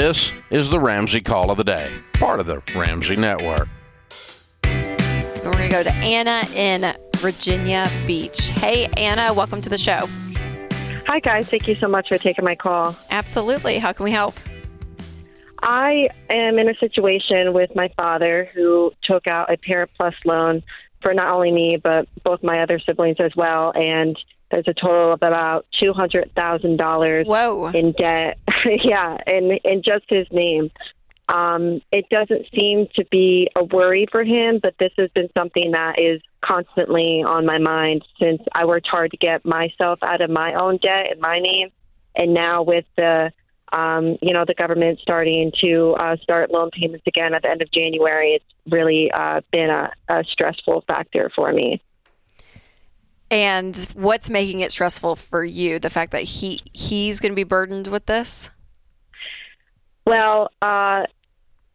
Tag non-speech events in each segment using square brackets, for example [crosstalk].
This is the Ramsey Call of the Day, part of the Ramsey Network. We're going to go to Anna in Virginia Beach. Hey, Anna, welcome to the show. Hi, guys. Thank you so much for taking my call. Absolutely. How can we help? I am in a situation with my father who took out a Parent Plus loan for not only me, but both my other siblings as well. And there's a total of about $200,000 in debt. [laughs] yeah, and and just his name. Um, it doesn't seem to be a worry for him, but this has been something that is constantly on my mind since I worked hard to get myself out of my own debt in my name. And now with the um, you know, the government starting to uh, start loan payments again at the end of January. It's really uh, been a, a stressful factor for me. And what's making it stressful for you? The fact that he he's going to be burdened with this? Well, uh,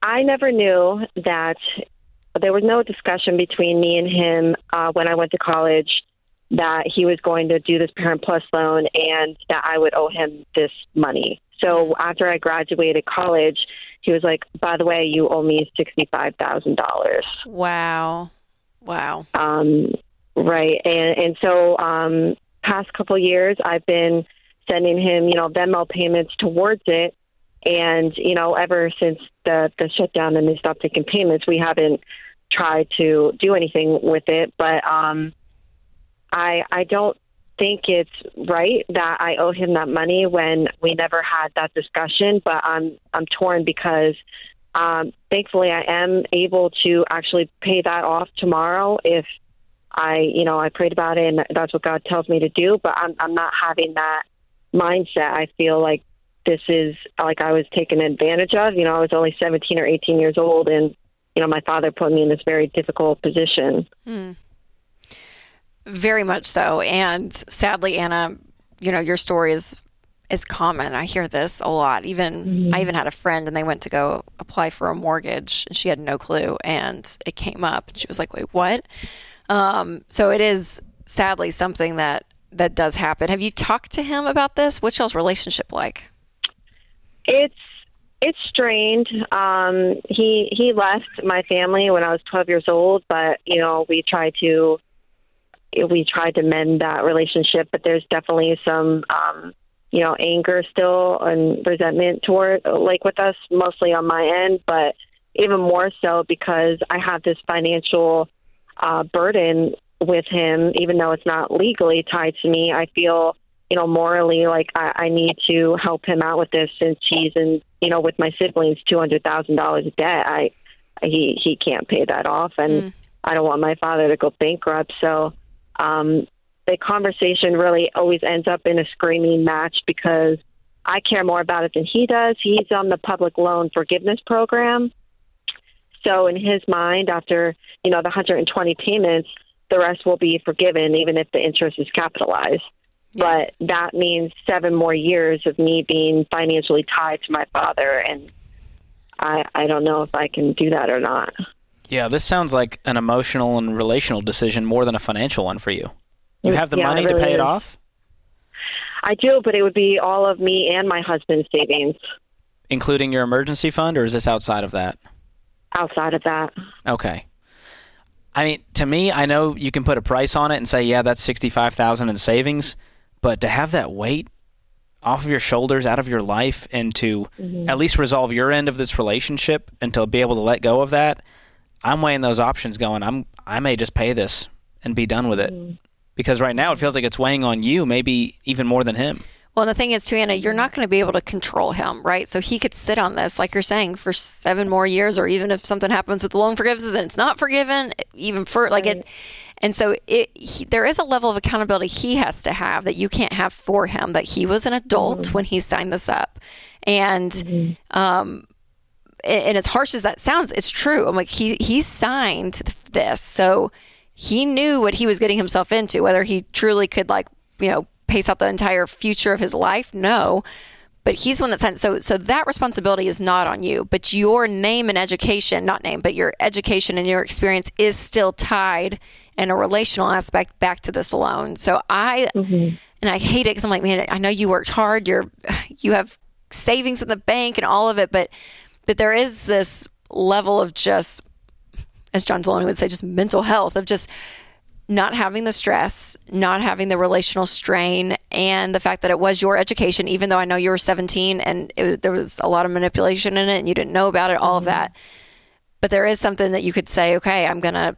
I never knew that there was no discussion between me and him uh, when I went to college that he was going to do this Parent Plus loan and that I would owe him this money. So after I graduated college, he was like, "By the way, you owe me sixty five thousand dollars." Wow, wow. Um, right, and and so um, past couple years, I've been sending him, you know, Venmo payments towards it, and you know, ever since the the shutdown and they stopped taking payments, we haven't tried to do anything with it. But um, I I don't think it's right that I owe him that money when we never had that discussion. But I'm I'm torn because um, thankfully I am able to actually pay that off tomorrow if I you know I prayed about it and that's what God tells me to do. But I'm I'm not having that mindset. I feel like this is like I was taken advantage of. You know, I was only 17 or 18 years old and you know, my father put me in this very difficult position. Hmm. Very much so. And sadly, Anna, you know, your story is is common. I hear this a lot. Even mm-hmm. I even had a friend and they went to go apply for a mortgage and she had no clue and it came up and she was like, "Wait, what?" Um, so it is sadly something that that does happen. Have you talked to him about this? What's y'all's relationship like? It's it's strained. Um, he he left my family when I was 12 years old, but you know we try to we tried to mend that relationship, but there's definitely some, um, you know, anger still and resentment toward, like with us, mostly on my end, but even more so because I have this financial uh, burden with him, even though it's not legally tied to me. I feel, you know, morally like I, I need to help him out with this since he's in, you know, with my siblings, two hundred thousand dollars debt. I he he can't pay that off, and mm. I don't want my father to go bankrupt. So um, the conversation really always ends up in a screaming match because I care more about it than he does. He's on the public loan forgiveness program. So in his mind, after you know the 120 payments, the rest will be forgiven, even if the interest is capitalized. Yeah. But that means seven more years of me being financially tied to my father, and I I don't know if I can do that or not. Yeah, this sounds like an emotional and relational decision more than a financial one for you. You have the yeah, money really to pay is. it off? I do, but it would be all of me and my husband's savings. Including your emergency fund, or is this outside of that? Outside of that. Okay. I mean, to me, I know you can put a price on it and say, yeah, that's sixty-five thousand in savings, but to have that weight off of your shoulders, out of your life, and to mm-hmm. at least resolve your end of this relationship and to be able to let go of that, I'm weighing those options going, I'm I may just pay this and be done with it. Mm. Because right now it feels like it's weighing on you, maybe even more than him. Well, the thing is, too, Anna, you're not going to be able to control him, right? So he could sit on this, like you're saying, for seven more years, or even if something happens with the loan forgiveness and it's not forgiven, even for like right. it. And so it, he, there is a level of accountability he has to have that you can't have for him. That he was an adult mm-hmm. when he signed this up, and mm-hmm. um, and as harsh as that sounds, it's true. I'm like he he signed this, so he knew what he was getting himself into. Whether he truly could like you know pace out the entire future of his life, no. But he's the one that signed. So so that responsibility is not on you. But your name and education, not name, but your education and your experience is still tied in a relational aspect back to this loan. So I. Mm-hmm. And I hate it because I'm like, man, I know you worked hard. You're, you have savings in the bank and all of it, but but there is this level of just, as John Deloney would say, just mental health of just not having the stress, not having the relational strain, and the fact that it was your education, even though I know you were 17 and it, there was a lot of manipulation in it and you didn't know about it, all of mm-hmm. that. But there is something that you could say, okay, I'm going to.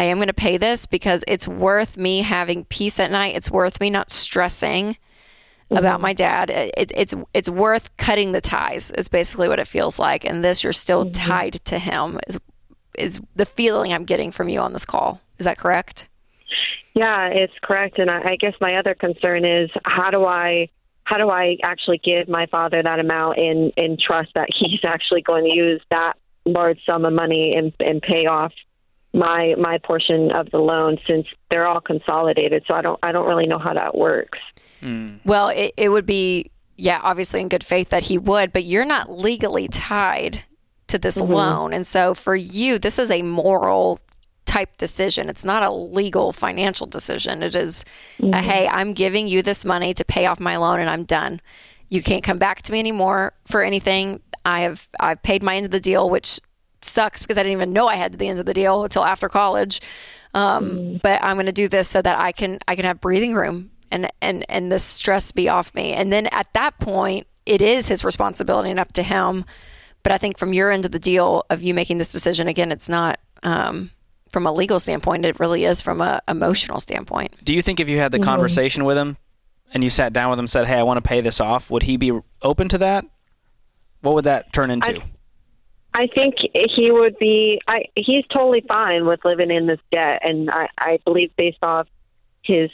I am going to pay this because it's worth me having peace at night. It's worth me not stressing about mm-hmm. my dad. It, it's it's worth cutting the ties. Is basically what it feels like. And this, you're still mm-hmm. tied to him. Is is the feeling I'm getting from you on this call? Is that correct? Yeah, it's correct. And I, I guess my other concern is how do I how do I actually give my father that amount in in trust that he's [laughs] actually going to use that large sum of money and and pay off my my portion of the loan since they're all consolidated. So I don't I don't really know how that works. Mm. Well, it, it would be, yeah, obviously in good faith that he would, but you're not legally tied to this mm-hmm. loan. And so for you, this is a moral type decision. It's not a legal financial decision. It is, a, hey, I'm giving you this money to pay off my loan and I'm done. You can't come back to me anymore for anything. I have I've paid my end of the deal, which sucks because I didn't even know I had the end of the deal until after college. Um, But I'm going to do this so that I can I can have breathing room and and and the stress be off me. And then at that point, it is his responsibility and up to him. But I think from your end of the deal of you making this decision again, it's not um, from a legal standpoint. It really is from a emotional standpoint. Do you think if you had the mm-hmm. conversation with him and you sat down with him and said, "Hey, I want to pay this off," would he be open to that? What would that turn into? I think he would be. I he's totally fine with living in this debt, and I, I believe based off his,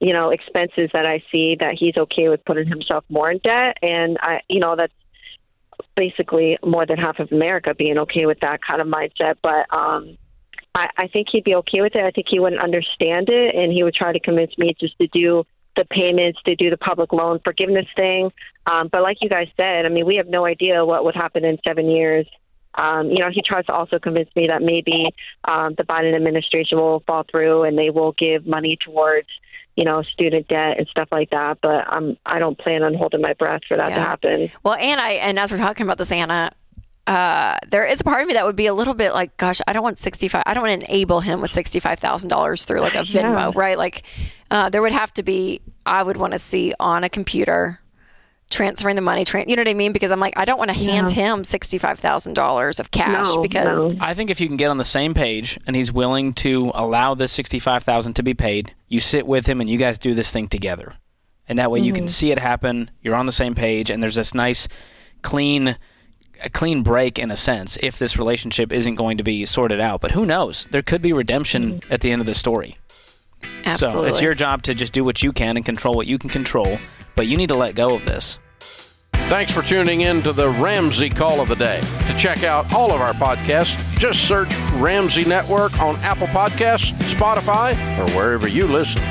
you know, expenses that I see, that he's okay with putting himself more in debt, and I, you know, that's basically more than half of America being okay with that kind of mindset. But um, I, I think he'd be okay with it. I think he wouldn't understand it, and he would try to convince me just to do the payments, to do the public loan forgiveness thing. Um, but like you guys said, I mean, we have no idea what would happen in seven years. Um, you know, he tries to also convince me that maybe um, the Biden administration will fall through and they will give money towards, you know, student debt and stuff like that. But um, I don't plan on holding my breath for that to happen. Well, and I and as we're talking about this, Anna, uh, there is a part of me that would be a little bit like, gosh, I don't want sixty five. I don't want to enable him with sixty five thousand dollars through like a Venmo, right? Like, uh, there would have to be. I would want to see on a computer transferring the money. Tra- you know what I mean? Because I'm like, I don't want to hand him sixty five thousand dollars of cash No, because no. I think if you can get on the same page and he's willing to allow this sixty-five thousand to be paid, you sit with him and you guys do this thing together, and that way you can mm-hmm. see it happen. You're on the same page, and there's this nice, clean, a clean break in a sense. If this relationship isn't going to be sorted out, but who knows? There could be redemption mm-hmm. at the end of the story. absolutely. So it's your job to just do what you can and control what you can control, but you need to let go of this. Thanks for tuning in to the Ramsey Call of the Day. To check out all of our podcasts, just search Ramsey Network on Apple Podcasts, Spotify, or wherever you listen.